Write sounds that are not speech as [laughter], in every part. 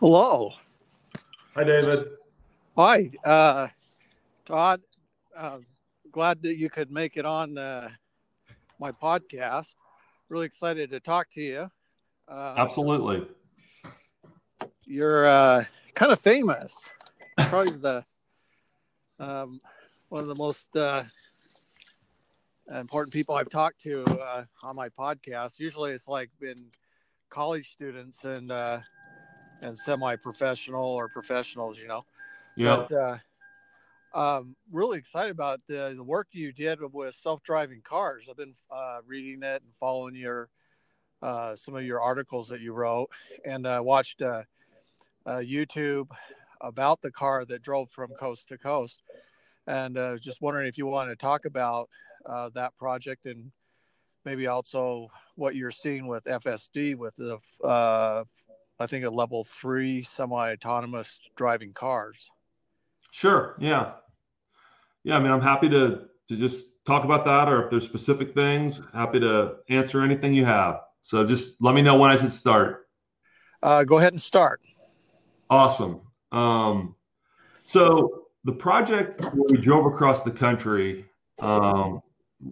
Hello. Hi, David. Hi, uh, Todd. Uh, glad that you could make it on uh, my podcast. Really excited to talk to you. Uh, Absolutely. You're uh, kind of famous. Probably the um, one of the most uh, important people I've talked to uh, on my podcast. Usually, it's like been college students and uh, and semi-professional or professionals, you know. Yeah. But, uh, um, really excited about the, the, work you did with self-driving cars. I've been uh, reading it and following your uh, some of your articles that you wrote, and uh, watched uh, uh, YouTube about the car that drove from coast to coast. And uh, just wondering if you want to talk about uh, that project and maybe also what you're seeing with FSD with the uh, I think a level three semi-autonomous driving cars. Sure. Yeah. Yeah. I mean, I'm happy to to just talk about that, or if there's specific things, happy to answer anything you have. So just let me know when I should start. Uh, go ahead and start. Awesome. Um, so the project where we drove across the country um,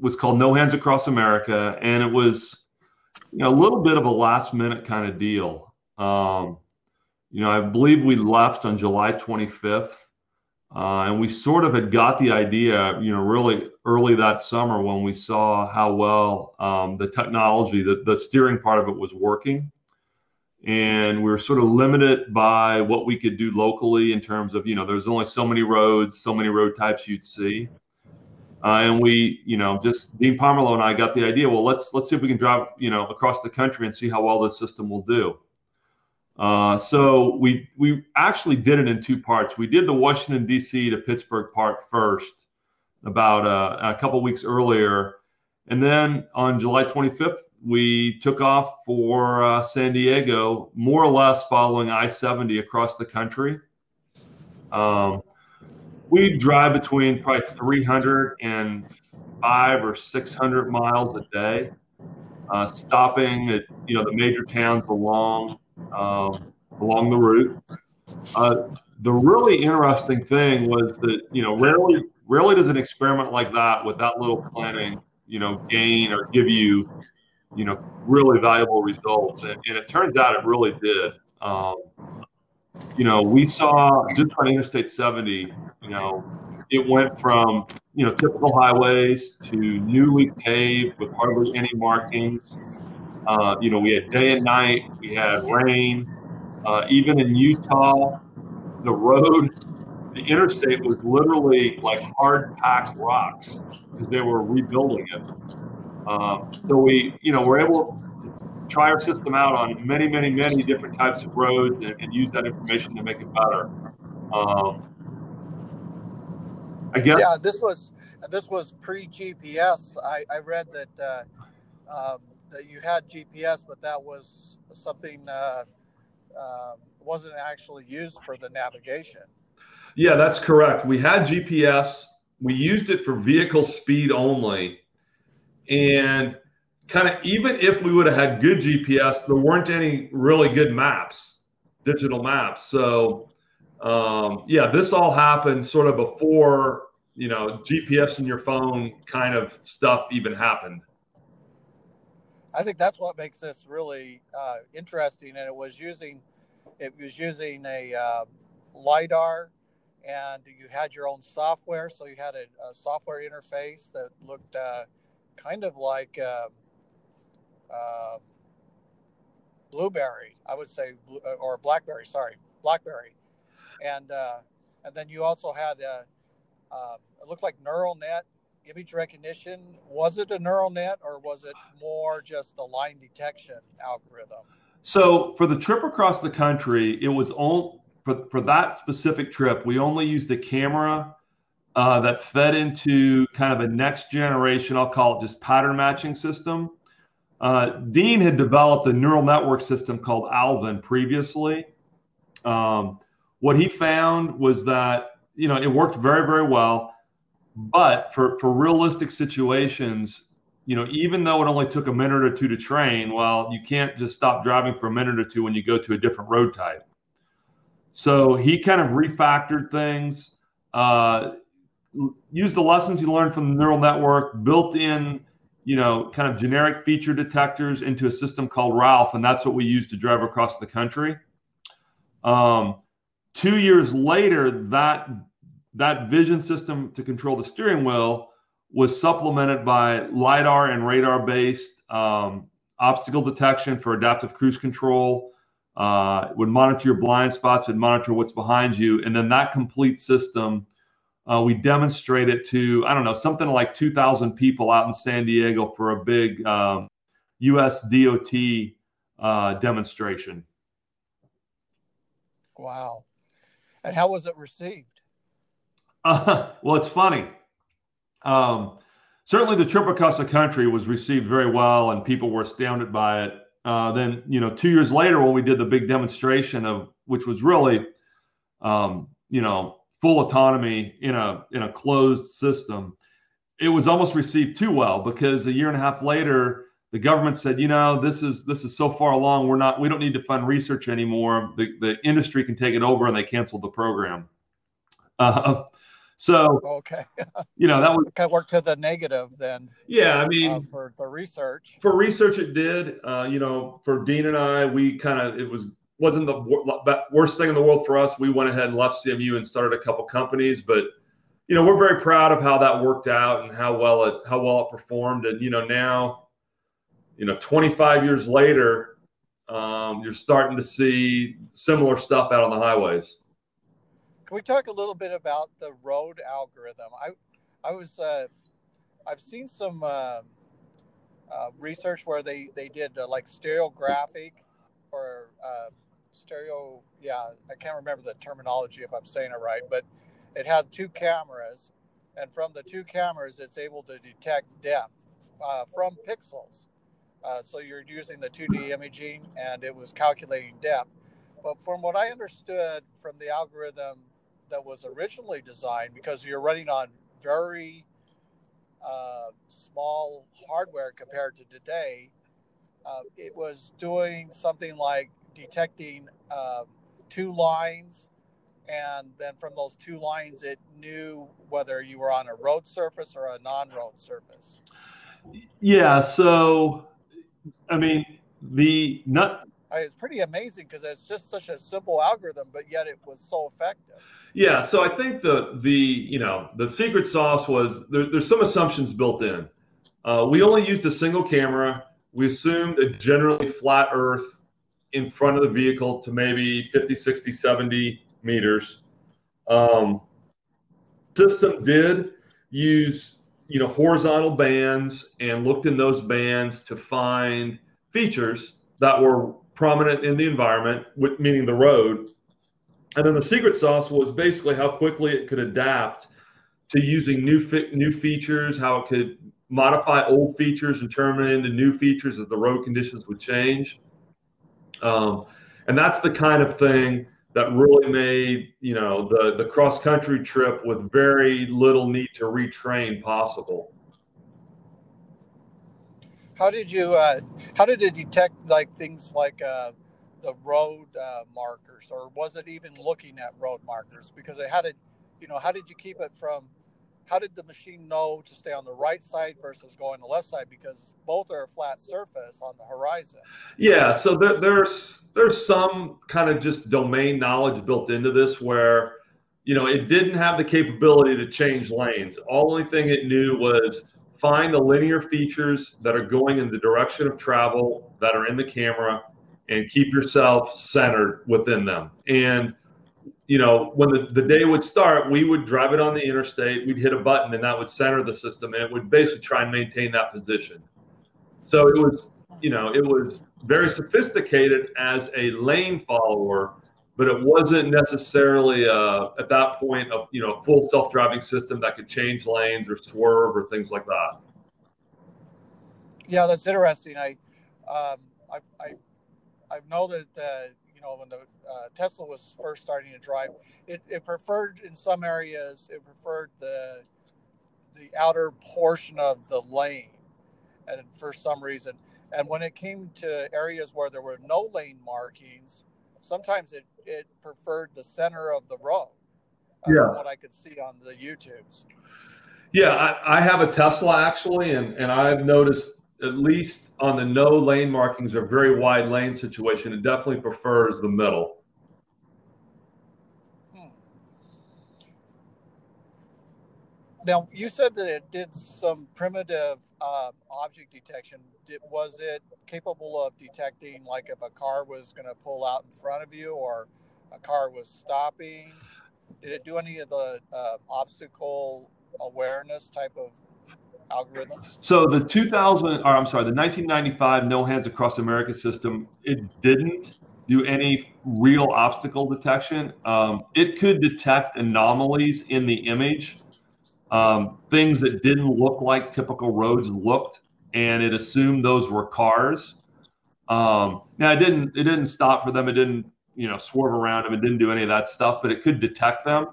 was called No Hands Across America, and it was you know, a little bit of a last minute kind of deal. Um, you know, I believe we left on July 25th, uh, and we sort of had got the idea, you know, really early that summer when we saw how well um, the technology, the, the steering part of it was working. And we were sort of limited by what we could do locally in terms of, you know, there's only so many roads, so many road types you'd see. Uh, and we, you know, just Dean Pomerleau and I got the idea. Well, let's let's see if we can drive, you know, across the country and see how well this system will do. Uh, so we we actually did it in two parts. We did the Washington D.C. to Pittsburgh part first, about uh, a couple weeks earlier, and then on July 25th we took off for uh, San Diego, more or less following I-70 across the country. Um, we drive between probably 300 and five or 600 miles a day, uh, stopping at you know the major towns along um, along the route. Uh, the really interesting thing was that you know rarely rarely does an experiment like that with that little planning you know gain or give you you know really valuable results. And, and it turns out it really did. Um, you know we saw just on interstate 70 you know it went from you know typical highways to newly paved with hardly any markings uh, you know, we had day and night, we had rain. Uh, even in Utah, the road, [laughs] the interstate was literally like hard packed rocks because they were rebuilding it. Um, so we, you know, we're able to try our system out on many, many, many different types of roads and, and use that information to make it better. Um, I guess. Yeah, this was this was pre GPS. I, I read that uh, um, that you had GPS, but that was something uh, uh, wasn't actually used for the navigation. Yeah, that's correct. We had GPS. We used it for vehicle speed only, and kind of even if we would have had good GPS, there weren't any really good maps, digital maps. So um, yeah, this all happened sort of before you know GPS in your phone kind of stuff even happened. I think that's what makes this really uh, interesting. And it was using it was using a uh, lidar, and you had your own software. So you had a, a software interface that looked uh, kind of like um, um, Blueberry, I would say, uh, or BlackBerry. Sorry, BlackBerry, and uh, and then you also had a, um, it looked like neural net image recognition, was it a neural net or was it more just a line detection algorithm? So for the trip across the country, it was all for, for that specific trip, we only used a camera uh, that fed into kind of a next generation, I'll call it just pattern matching system. Uh, Dean had developed a neural network system called ALVINN previously. Um, what he found was that, you know, it worked very, very well but for, for realistic situations, you know, even though it only took a minute or two to train, well, you can't just stop driving for a minute or two when you go to a different road type. So he kind of refactored things, uh, used the lessons he learned from the neural network, built in, you know, kind of generic feature detectors into a system called Ralph, and that's what we use to drive across the country. Um, two years later, that that vision system to control the steering wheel was supplemented by lidar and radar based um, obstacle detection for adaptive cruise control uh, would monitor your blind spots and monitor what's behind you. And then that complete system uh, we demonstrated to i don't know something like 2000 people out in san diego for a big um, us dot uh, demonstration. Wow. And how was it received well it's funny um, certainly, the trip across the country was received very well, and people were astounded by it. Uh, then, you know, two years later, when we did the big demonstration of, which was really, um, you know, full autonomy in a in a closed system, it was almost received too well because a year and a half later, the government said, you know, this is this is so far along, we're not, we don't need to fund research anymore. The the industry can take it over, and they canceled the program. Uh, so okay, [laughs] you know that was kind of worked to the negative then. Yeah, I mean uh, for the research. For research, it did. Uh, you know, for Dean and I, we kind of it was wasn't the worst thing in the world for us. We went ahead and left CMU and started a couple companies, but you know we're very proud of how that worked out and how well it how well it performed. And you know now, you know, 25 years later, um, you're starting to see similar stuff out on the highways. We talk a little bit about the road algorithm? I, I was, uh, I've seen some uh, uh, research where they they did uh, like stereographic or uh, stereo. Yeah, I can't remember the terminology if I'm saying it right, but it had two cameras, and from the two cameras, it's able to detect depth uh, from pixels. so you're using the 2D imaging, and it was calculating depth. But from what I understood from the algorithm that was originally designed because you're running on very uh, small hardware compared to today. Uh, it was doing something like detecting um, two lines, and then from those two lines, it knew whether you were on a road surface or a non-road surface. Yeah. So, I mean, the not it's pretty amazing because it's just such a simple algorithm, but yet it was so effective. Yeah, so I think the the you know the secret sauce was there, there's some assumptions built in. Uh, we only used a single camera. We assumed a generally flat Earth in front of the vehicle to maybe 50, 60, 70 meters. Um, system did use you know horizontal bands and looked in those bands to find features that were prominent in the environment, meaning the road. And then the secret sauce was basically how quickly it could adapt to using new fi- new features, how it could modify old features and turn them into new features as the road conditions would change. Um, and that's the kind of thing that really made you know the the cross country trip with very little need to retrain possible. How did you? Uh, how did it detect like things like uh, the road uh, markers, or was it even looking at road markers? Because it had it, you know, how did you keep it from? How did the machine know to stay on the right side versus going the left side? Because both are a flat surface on the horizon. Yeah, so there, there's there's some kind of just domain knowledge built into this where, you know, it didn't have the capability to change lanes. All only thing it knew was find the linear features that are going in the direction of travel that are in the camera and keep yourself centered within them. And you know, when the, the day would start, we would drive it on the interstate, we'd hit a button and that would center the system and it would basically try and maintain that position. So it was, you know, it was very sophisticated as a lane follower but it wasn't necessarily uh, at that point a you know full self-driving system that could change lanes or swerve or things like that. Yeah, that's interesting. I um, I, I I know that uh, you know when the uh, Tesla was first starting to drive, it, it preferred in some areas it preferred the the outer portion of the lane, and for some reason, and when it came to areas where there were no lane markings sometimes it, it preferred the center of the road. Uh, yeah. What I could see on the YouTubes. Yeah, I, I have a Tesla actually, and, and I've noticed at least on the no lane markings or very wide lane situation, it definitely prefers the middle. Hmm. Now, you said that it did some primitive uh, object detection. Did, was it capable of detecting, like, if a car was going to pull out in front of you or a car was stopping? Did it do any of the uh, obstacle awareness type of algorithms? So the 2000, or I'm sorry, the 1995 No Hands Across America system, it didn't do any real obstacle detection. Um, it could detect anomalies in the image, um, things that didn't look like typical roads looked, and it assumed those were cars. Um, now it didn't. It didn't stop for them. It didn't, you know, swerve around them. It didn't do any of that stuff, but it could detect them.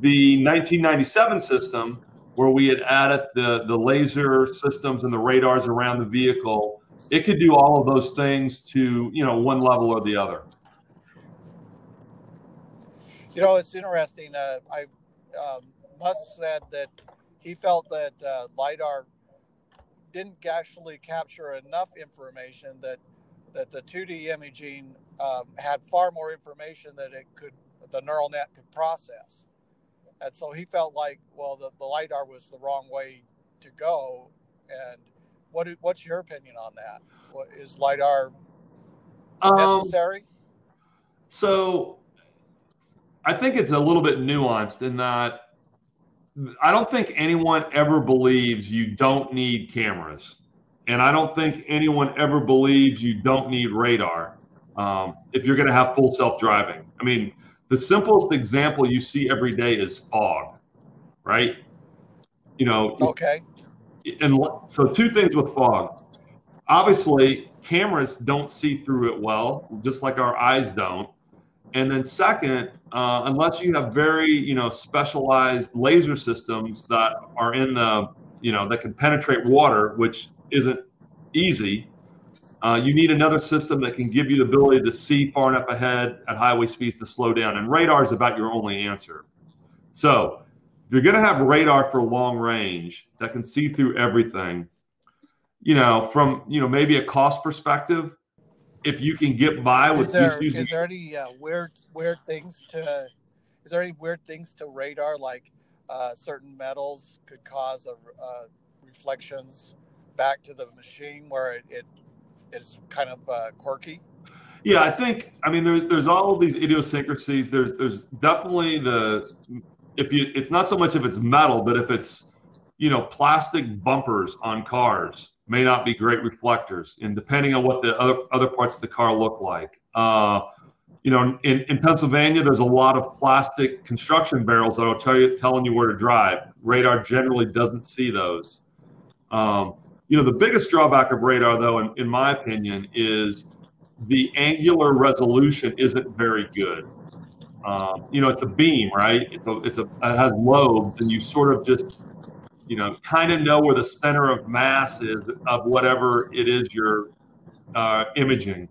The 1997 system where we had added the, the laser systems and the radars around the vehicle, it could do all of those things to, you know, one level or the other. You know, it's interesting. Uh, I um, Musk said that he felt that uh, lidar didn't actually capture enough information that that the 2D imaging um, had far more information that it could the neural net could process and so he felt like well the, the lidar was the wrong way to go. And what what's your opinion on that? What is lidar um, necessary? um, so i think it's a little bit nuanced in that i don't think anyone ever believes you don't need cameras. And i don't think anyone ever believes you don't need radar um, if you're going to have full self-driving. I mean the simplest example you see every day is fog, right? You know. Okay. And so, two things with fog. Obviously, cameras don't see through it well, just like our eyes don't. And then, second, uh, unless you have very, you know, specialized laser systems that are in the, you know, that can penetrate water, which isn't easy, uh, you need another system that can give you the ability to see far enough ahead at highway speeds to slow down. And radar is about your only answer. So if you're going to have radar for long range that can see through everything, you know, from you know maybe a cost perspective, if you can get by with is there, using, is there any uh, weird weird things to is there any weird things to radar like uh, certain metals could cause a, uh, reflections back to the machine where it, it is kind of uh, quirky. Yeah, I think. I mean, there's there's all of these idiosyncrasies. There's there's definitely the if you it's not so much if it's metal, but if it's you know plastic bumpers on cars may not be great reflectors, and depending on what the other other parts of the car look like. Uh, you know, in, in Pennsylvania, there's a lot of plastic construction barrels that will tell you telling you where to drive. Radar generally doesn't see those. Um, you know, the biggest drawback of radar, though, in, in my opinion, is the angular resolution isn't very good. Um, you know, it's a beam, right? It's a, it's a, it has lobes, and you sort of just, you know, kind of know where the center of mass is of whatever it is you're uh, imaging.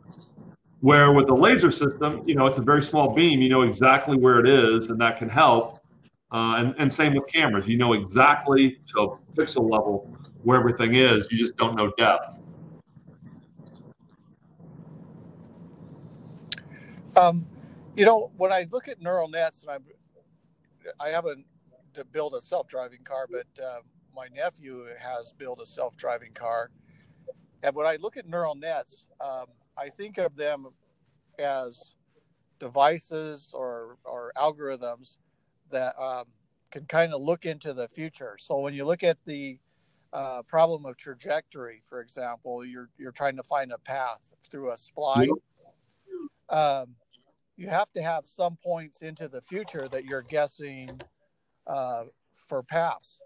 Where with the laser system, you know, it's a very small beam. You know exactly where it is, and that can help. Uh, and, and same with cameras. You know exactly to a pixel level where everything is. You just don't know depth. Um, you know, when I look at neural nets, and I'm, I haven't to build a self-driving car, but uh, my nephew has built a self-driving car. And when I look at neural nets, um, I think of them as devices or, or algorithms that um, can kind of look into the future. So when you look at the uh, problem of trajectory, for example, you're you're trying to find a path through a spline. Um, you have to have some points into the future that you're guessing uh, for paths.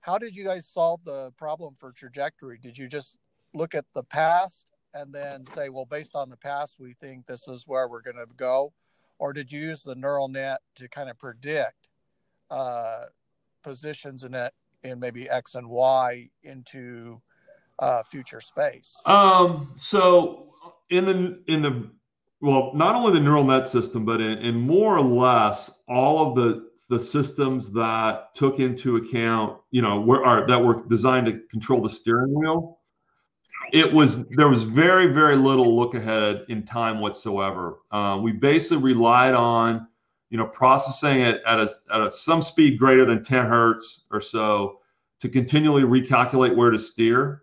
How did you guys solve the problem for trajectory? Did you just look at the past and then say, well, based on the past, we think this is where we're going to go? Or did you use the neural net to kind of predict uh, positions in it in maybe X and Y into uh, future space? Um, so in the in the well, not only the neural net system, but in, in more or less all of the the systems that took into account, you know, were, are, that were designed to control the steering wheel. It was there was very very little look ahead in time whatsoever. Uh, we basically relied on, you know, processing it at a at a some speed greater than 10 hertz or so to continually recalculate where to steer.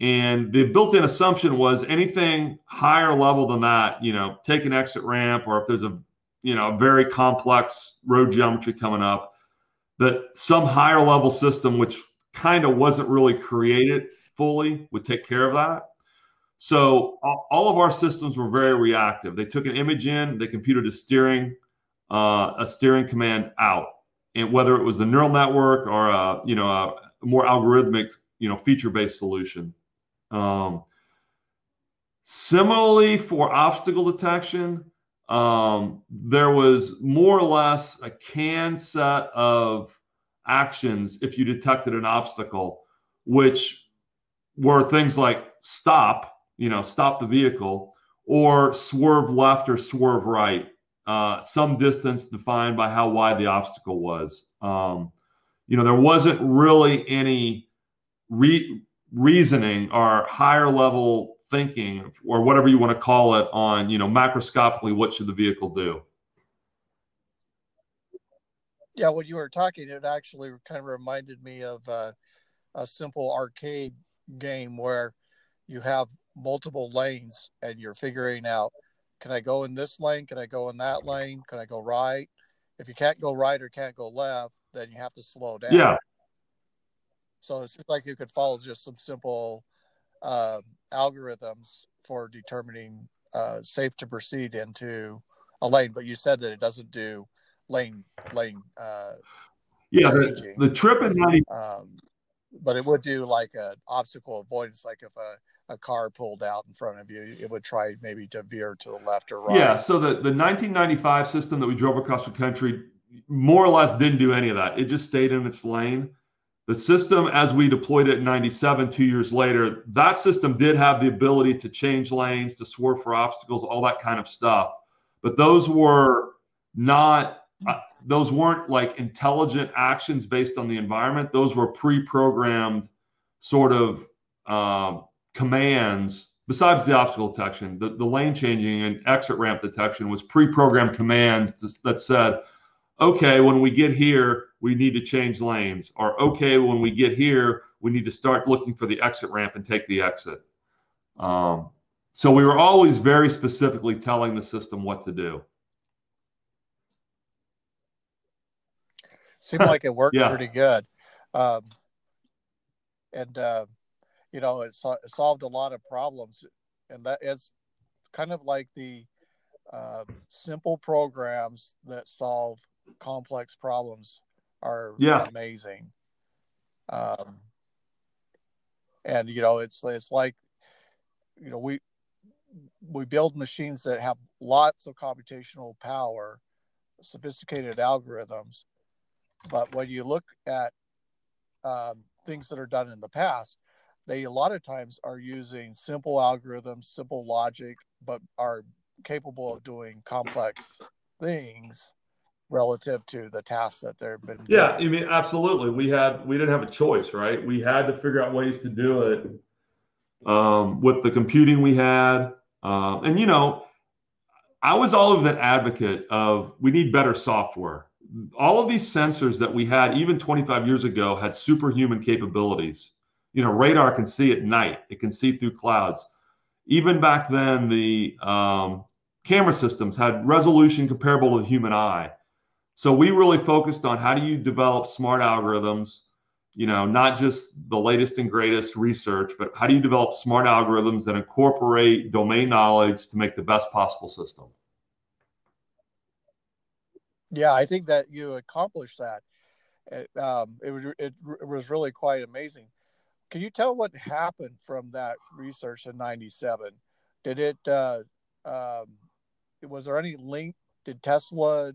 And the built-in assumption was anything higher level than that, you know, take an exit ramp, or if there's a you know, a very complex road geometry coming up, that some higher level system, which kind of wasn't really created fully, would take care of that. So all of our systems were very reactive. They took an image in, they computed a steering, uh, a steering command out, and whether it was the neural network or a you know a more algorithmic you know feature-based solution. Um, similarly, for obstacle detection, um, there was more or less a canned set of actions if you detected an obstacle, which were things like stop, you know, stop the vehicle, or swerve left or swerve right, uh, some distance defined by how wide the obstacle was. Um, you know, there wasn't really any re- reasoning or higher level thinking or whatever you want to call it on you know macroscopically what should the vehicle do yeah when you were talking it actually kind of reminded me of uh, a simple arcade game where you have multiple lanes and you're figuring out can i go in this lane can i go in that lane can i go right if you can't go right or can't go left then you have to slow down yeah so it seems like you could follow just some simple uh, algorithms for determining uh, safe to proceed into a lane, but you said that it doesn't do lane lane. Uh, yeah, the, the, trip in 90. Um, but it would do like an obstacle avoidance, like if a, a car pulled out in front of you, it would try maybe to veer to the left or right. Yeah, so the, the 1995 system that we drove across the country more or less didn't do any of that. It just stayed in its lane. The system, as we deployed it in 97, two years later, that system did have the ability to change lanes, to swerve for obstacles, all that kind of stuff. But those were not, those weren't like intelligent actions based on the environment. Those were pre programmed sort of uh, commands. Besides the obstacle detection, the, the lane changing and exit ramp detection was pre programmed commands that said, okay, when we get here, we need to change lanes. Or, okay, when we get here, we need to start looking for the exit ramp and take the exit. Um, so we were always very specifically telling the system what to do. Seemed like it worked yeah. pretty good. Um, and, uh, you know, it, so- it, solved a lot of problems. And that is kind of like the uh, simple programs that solve complex problems are yeah. amazing. Um, and you know, it's it's like you know we we build machines that have lots of computational power, sophisticated algorithms, but when you look at um, things that are done in the past, they a lot of times are using simple algorithms, simple logic, but are capable of doing complex things relative to the tasks that they've been yeah i mean absolutely. We had we didn't have a choice right? We had to figure out ways to do it um, with the computing we had. Um, and you know i was all of an advocate of we need better software all of these sensors that we had even 25 years ago had superhuman capabilities. You know radar can see at night. It can see through clouds. Even back then the um, camera systems had resolution comparable to the human eye. So we really focused on how do you develop smart algorithms, you know, not just the latest and greatest research, but how do you develop smart algorithms that incorporate domain knowledge to make the best possible system? Yeah, I think that you accomplished that. It, um, it, was, it, it was really quite amazing. Can you tell what happened from that research in 97? Did it, uh, um, was there any link? Did Tesla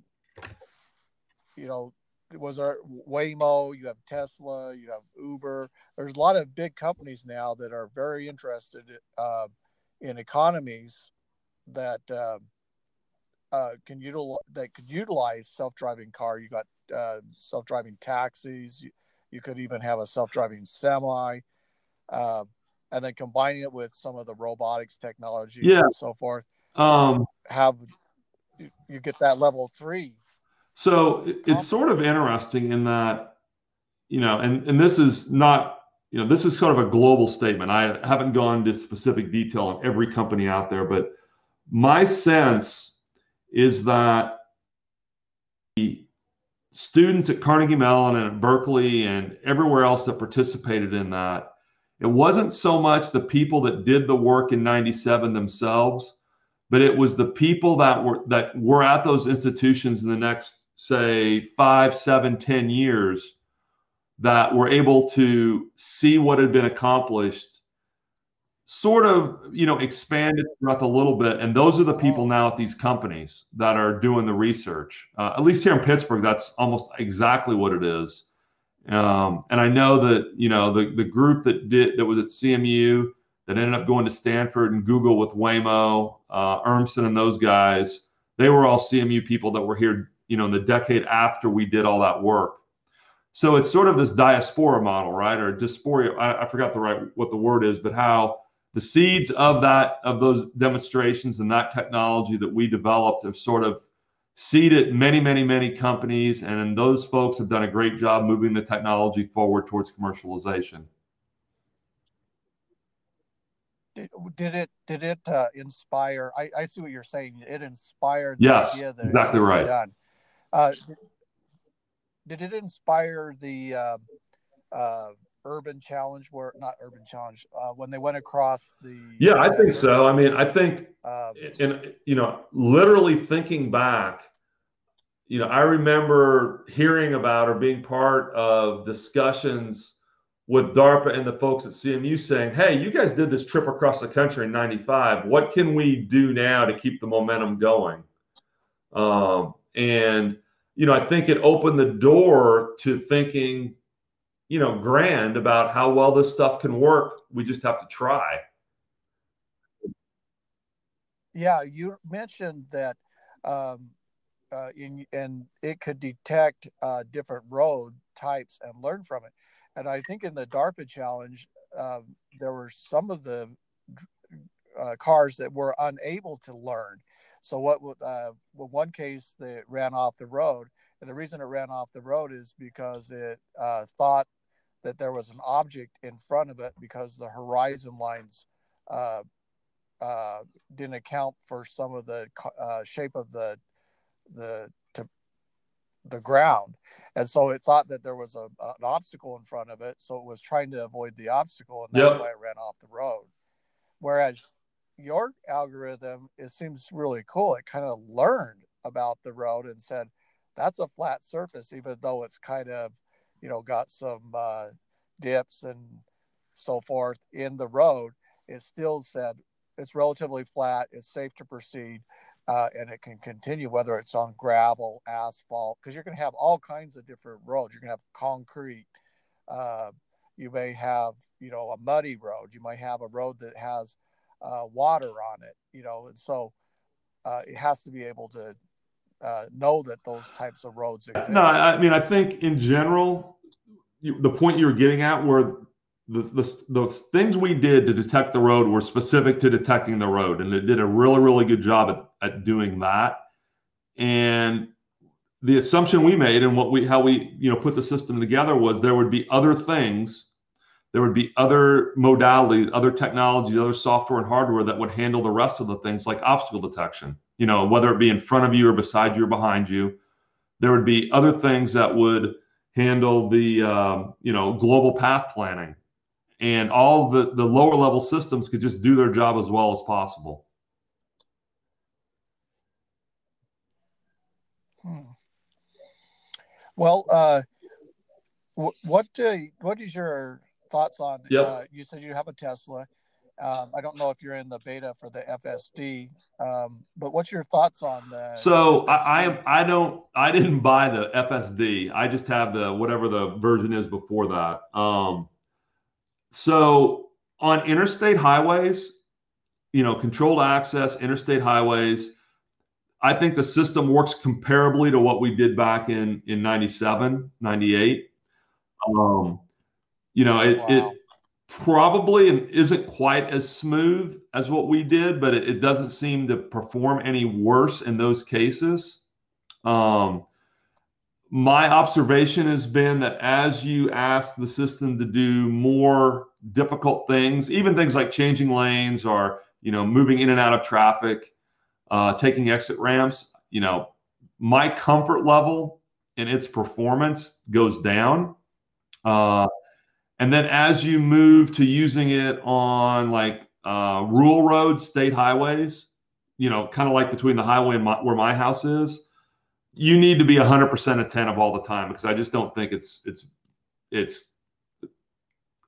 you know, was there Waymo, you have Tesla, you have Uber. There's a lot of big companies now that are very interested uh, in economies that uh, uh, can utilize that could utilize self-driving car. You got uh, self-driving taxis. You, you, could even have a self-driving semi, uh, and then combining it with some of the robotics technology yeah. and so forth. Um, have you, you get that level three? So it's sort of interesting in that, you know, and and this is not you know, this is sort of a global statement. I haven't gone to specific detail on every company out there, but my sense is that the students at Carnegie Mellon and at Berkeley and everywhere else that participated in that, it wasn't so much the people that did the work in 97 themselves, but it was the people that were that were at those institutions in the next, say, five, seven, ten years that were able to see what had been accomplished sort of you know expanded throughout a little bit and those are the people now at these companies that are doing the research uh, at least here in pittsburgh that's almost exactly what it is um, and i know that you know the, the group that did that was at cmu that ended up going to stanford and google with waymo uh, urmson and those guys they were all cmu people that were here you know in the decade after we did all that work so it's sort of this diaspora model, right? Or dysphoria. I, I forgot the right what the word is, but how the seeds of that of those demonstrations and that technology that we developed have sort of seeded many, many, many companies, and those folks have done a great job moving the technology forward towards commercialization. Did, did it did it uh, inspire? I, I see what you're saying. It inspired yes, exactly right. Done. Uh, did it inspire the uh, uh, urban challenge where not urban challenge uh, when they went across the yeah i think so. I mean i think um, and you know literally thinking back you know i remember hearing about or being part of discussions with darpa and the folks at cmu saying hey you guys did this trip across the country in 95 what can we do now to keep the momentum going? Um, and you know, I think it opened the door to thinking, you know, grand about how well this stuff can work. We just have to try. Yeah, you mentioned that, um, uh, in, and it could detect uh, different road types and learn from it. And I think in the DARPA challenge, um, there were some of the uh, cars that were unable to learn. So what? Uh, well, one case that ran off the road, and the reason it ran off the road is because it uh, thought that there was an object in front of it because the horizon lines uh, uh, didn't account for some of the uh, shape of the the to, the ground, and so it thought that there was a, an obstacle in front of it, so it was trying to avoid the obstacle, and that's yep. why it ran off the road. Whereas your algorithm it seems really cool it kind of learned about the road and said that's a flat surface even though it's kind of you know got some uh, dips and so forth in the road it still said it's relatively flat it's safe to proceed uh, and it can continue whether it's on gravel asphalt because you're going to have all kinds of different roads. You're going to have concrete uh, you may have you know a muddy road you might have a road that has uh, water on it, you know, and so uh, it has to be able to uh, know that those types of roads exist. No, I mean, I think in general, you, the point you were getting at were the, the, the things we did to detect the road were specific to detecting the road, and it did a really, really good job at, at doing that. And the assumption we made and what we how we you know put the system together was there would be other things there would be other modalities, other technologies other software and hardware that would handle the rest of the things like obstacle detection. You know, whether it be in front of you or beside you or behind you, there would be other things that would handle the um, you know global path planning, and all the the lower level systems could just do their job as well as possible. Hmm. Well, uh, what uh, what is your thoughts on. Yep. Uh, you said you have a Tesla. Um, I don't know if you're in the beta for the FSD, um, but what's your thoughts on that? So I, I I don't I didn't buy the FSD. I just have the whatever the version is before that. Um, so on interstate highways, you know, controlled access, interstate highways. I think the system works comparably to what we did back in in 97, 98. Um, you know, it, wow. it probably isn't quite as smooth as what we did, but it, it doesn't seem to perform any worse in those cases. Um, my observation has been that as you ask the system to do more difficult things, even things like changing lanes or you know moving in and out of traffic, uh, taking exit ramps, you know, my comfort level in its performance goes down. Uh, and then as you move to using it on like uh, rural roads, state highways, you know, kind of like between the highway and my, where my house is, you need to be 100% attentive all the time because I just don't think it's it's it's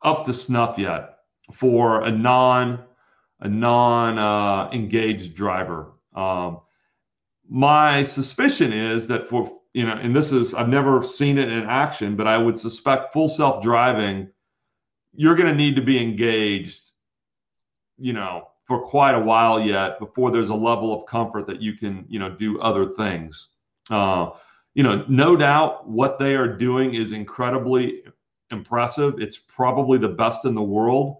up to snuff yet for a non a non uh, engaged driver. Um, my suspicion is that for you know, and this is I've never seen it in action, but I would suspect full self driving, you're going to need to be engaged, you know, for quite a while yet before there's a level of comfort that you can you know do other things. Uh, you know, no doubt what they are doing is incredibly impressive. It's probably the best in the world.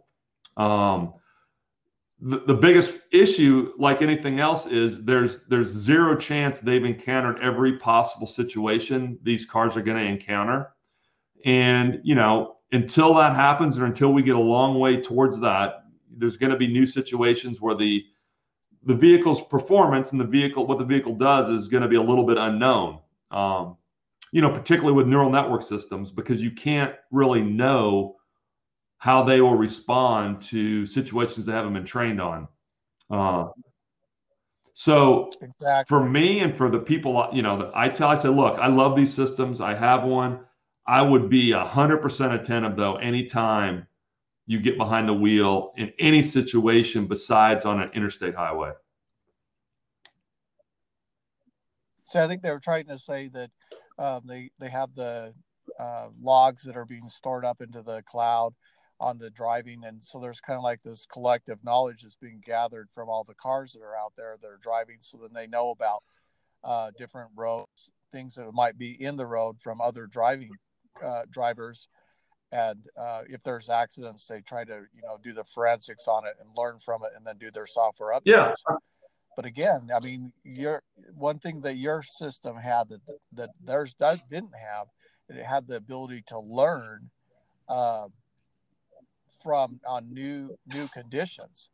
Um, the, the biggest issue, like anything else, is there's there's zero chance they've encountered every possible situation these cars are going to encounter, and you know until that happens or until we get a long way towards that, there's going to be new situations where the the vehicle's performance and the vehicle what the vehicle does is going to be a little bit unknown. Um, you know particularly with neural network systems because you can't really know how they will respond to situations they haven't been trained on. Uh, so exactly. for me and for the people you know that i tell i say look i love these systems. I have one i would be 100% attentive though anytime you get behind the wheel in any situation besides on an interstate highway. So I think they were trying to say that um, they they have the uh, logs that are being stored up into the cloud on the driving, and so there's kind of like this collective knowledge that's being gathered from all the cars that are out there that are driving. So then they know about uh, different roads, things that might be in the road from other driving uh, drivers. And uh, if there's accidents they try to you know do the forensics on it and learn from it and then do their software updates. Yeah. But again i mean your one thing that your system had that that theirs does, didn't have it had the ability to learn uh, from on new new conditions.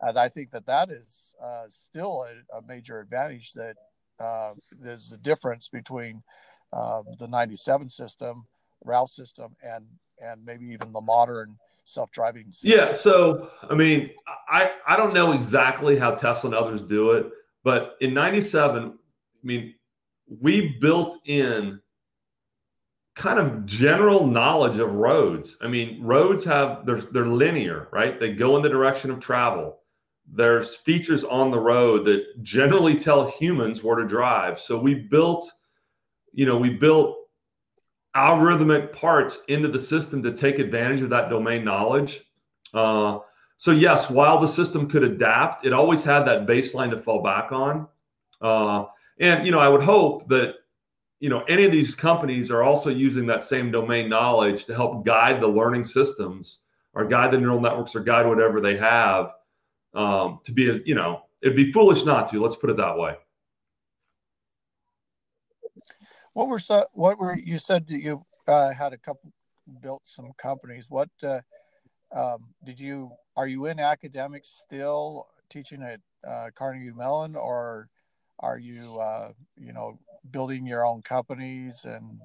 And i think that that is uh, still a, a, major advantage that uh, there's a difference between uh, the 97 system RAL system and and maybe even the modern self-driving system. yeah so i mean i i don't know exactly how tesla and others do it but in 97 i mean we built in kind of general knowledge of roads. I mean roads have they're, they're linear right? They go in the direction of travel. There's features on the road that generally tell humans where to drive. So we built you know we built algorithmic parts into the system to take advantage of that domain knowledge. Uh, so yes, while the system could adapt, it always had that baseline to fall back on. Uh, and you know, I would hope that you know any of these companies are also using that same domain knowledge to help guide the learning systems or guide the neural networks or guide whatever they have um, to be as you know it'd be foolish not to let's put it that way What were so, what were you said that you uh, had a couple built some companies. What uh, um, did you are you in academics still teaching at uh, Carnegie Mellon or are you uh, you know building your own companies and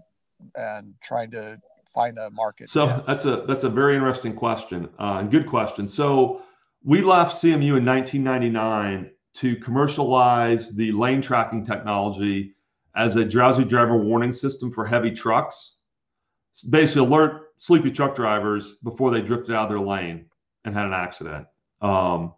and trying to find a market? So that's a that's a very interesting question uh, and good question. So we left CMU in 1999 to commercialize the lane tracking technology as a drowsy driver warning system for heavy trucks. Basically, alert sleepy truck drivers before they drifted out of their lane and had an accident. Um,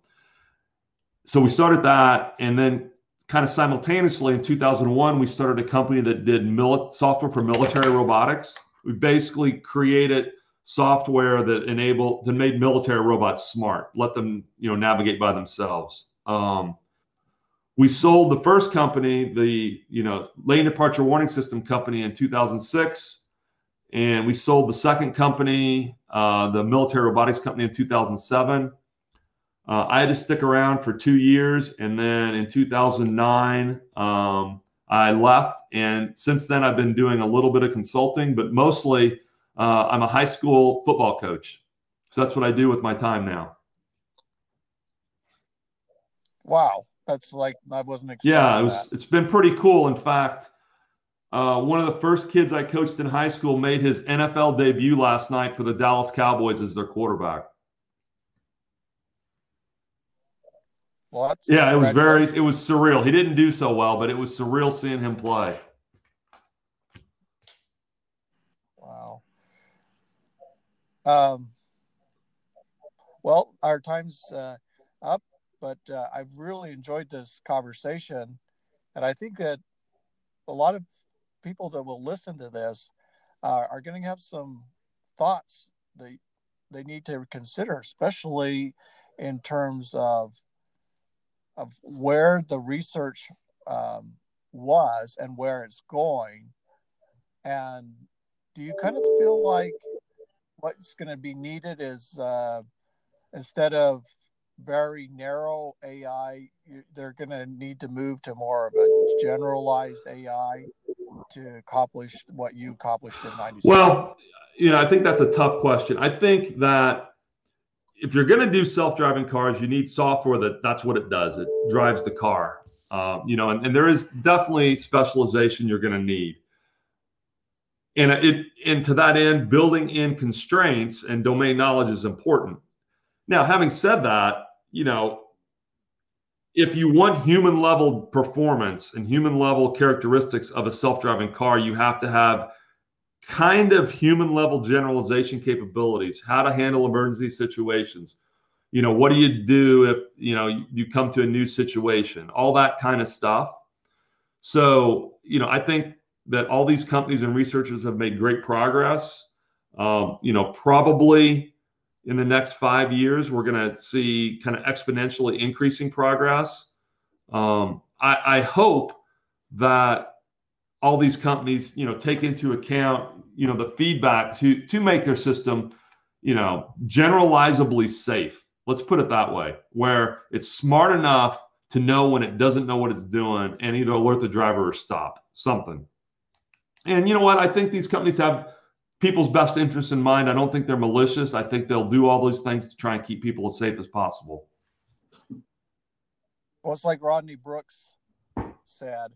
so we started that, and then kind of simultaneously in 2001, we started a company that did software for military robotics. We basically created software that enabled that made military robots smart, let them you know navigate by themselves. Um, we sold the first company, the you know lane departure warning system company, in 2006, and we sold the second company, uh, the military robotics company, in 2007. Uh, I had to stick around for two years, and then in 2009, um, I left. And since then, I've been doing a little bit of consulting, but mostly uh, I'm a high school football coach. So that's what I do with my time now. Wow, that's like I wasn't expecting. Yeah, it was. It's been pretty cool. In fact, uh, one of the first kids I coached in high school made his NFL debut last night for the Dallas Cowboys as their quarterback. What? Yeah, it was very. It was surreal. He didn't do so well, but it was surreal seeing him play. Wow. Um. Well, our time's uh, up, but uh, I've really enjoyed this conversation, and I think that a lot of people that will listen to this uh, are going to have some thoughts they they need to consider, especially in terms of of where the research um, was and where it's going. And do you kind of feel like what's going to be needed is uh, instead of very narrow AI, they're going to need to move to more of a generalized AI to accomplish what you accomplished in 97? Well, you know, I think that's a tough question. I think that if you're going to do self-driving cars, you need software that that's what it does. It drives the car. Um, you know, and, and there is definitely specialization you're going to need. And it, and to that end, building in constraints and domain knowledge is important. Now, having said that, you know, if you want human level performance and human level characteristics of a self-driving car, you have to have kind of human level generalization capabilities, how to handle emergency situations. You know, what do you do if, you know, you come to a new situation, all that kind of stuff. So, you know, I think that all these companies and researchers have made great progress. Um, you know, probably in the next five years, we're going to see kind of exponentially increasing progress. Um, I, I hope that all these companies, you know, take into account, you know, the feedback to to make their system, you know, generalizably safe. Let's put it that way, where it's smart enough to know when it doesn't know what it's doing and either alert the driver or stop something. And you know what? I think these companies have people's best interests in mind. I don't think they're malicious. I think they'll do all these things to try and keep people as safe as possible. Well, it's like Rodney Brooks said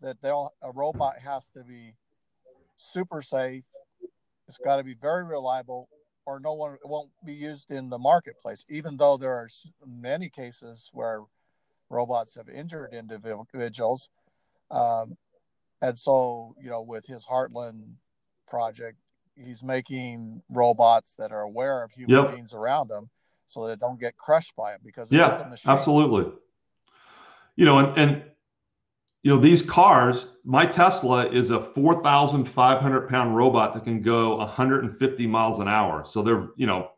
that they'll a robot has to be super safe. It's got to be very reliable, or no one won't be used in the marketplace. Even though there are many cases where robots have injured individuals, um, and so you know with his Heartland project, he's making robots that are aware of human yep. beings around them, so they don't get crushed by them because yeah, absolutely. You know, and and you know, these cars, my Tesla is a 4,500 pound robot that can go 150 miles an hour. So they're, you know,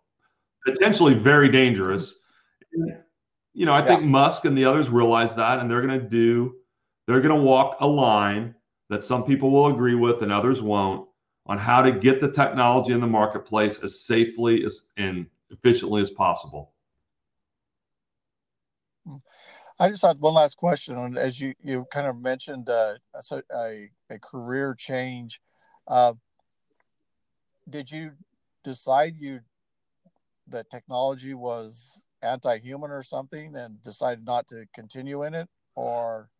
potentially very dangerous. You know, I yeah. think Musk and the others realize that, and they're going to do, they're going to walk a line that some people will agree with and others won't on how to get the technology in the marketplace as safely as and efficiently as possible. I just had one last question. As you, you kind of mentioned uh, a, a, a career change, uh, did you decide you that technology was anti-human or something and decided not to continue in it, or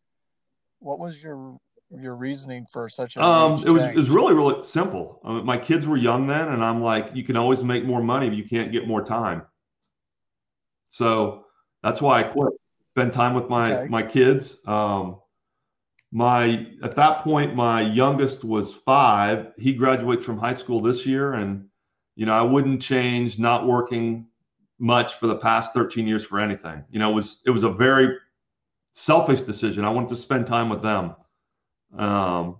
what was your your reasoning for such a um, it was it was really really simple. Uh, my kids were young then, and I'm like, you can always make more money, but you can't get more time. So that's why I quit spend time with my okay. my kids. Um, my at that point, my youngest was five. He graduates from high school this year, and you know I wouldn't change not working much for the past 13 years for anything. You know, it was it was a very selfish decision. I wanted to spend time with them um,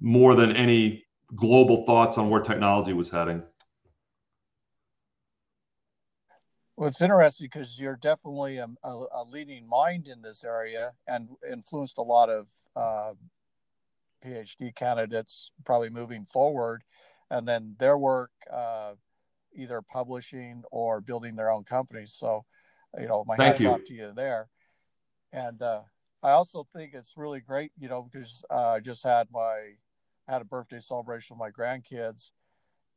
more than any global thoughts on where technology was heading. Well, it's interesting because you're definitely a, a, a, leading mind in this area and influenced a lot of uh, PhD candidates probably moving forward, and then their work uh, either publishing or building their own companies. So, you know, my Thank hats you. off to you there. And uh, I also think it's really great, you know, because uh, I just had my had a birthday celebration with my grandkids,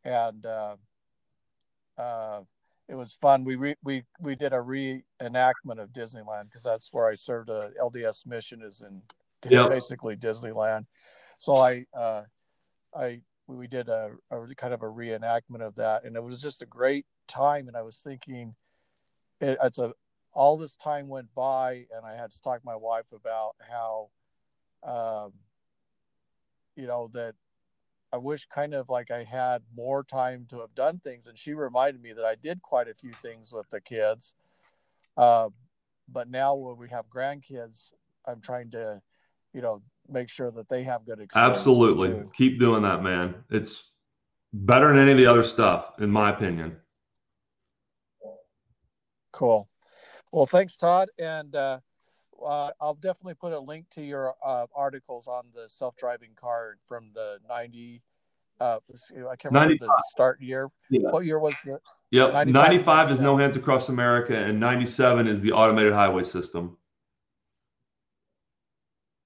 and uh, uh, it was fun. We re, we we did a reenactment of Disneyland because that's where I served a LDS mission is in yep. basically Disneyland. So I uh, I we did a, a, kind of a reenactment of that, and it was just a great time. And I was thinking, it, it's a all this time went by, and I had to talk to my wife about how, um, you know, that I wish kind of like I had more time to have done things. And she reminded me that I did quite a few things with the kids. Uh, but now when we have grandkids, I'm trying to, you know, make sure that they have good experiences. Absolutely. Too. Keep doing that, man. It's better than any of the other stuff, in my opinion. Cool. Well, thanks, Todd. And uh, uh, I'll definitely put a link to your uh, articles on the self-driving car from the 90. Uh, I can't remember the start year. Yeah. What year was it? Yep. 95, 95 is No Hands Across America, and 97 is the automated highway system.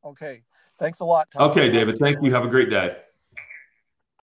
Okay. Thanks a lot. Todd. Okay, David. Thank you. Have a great day.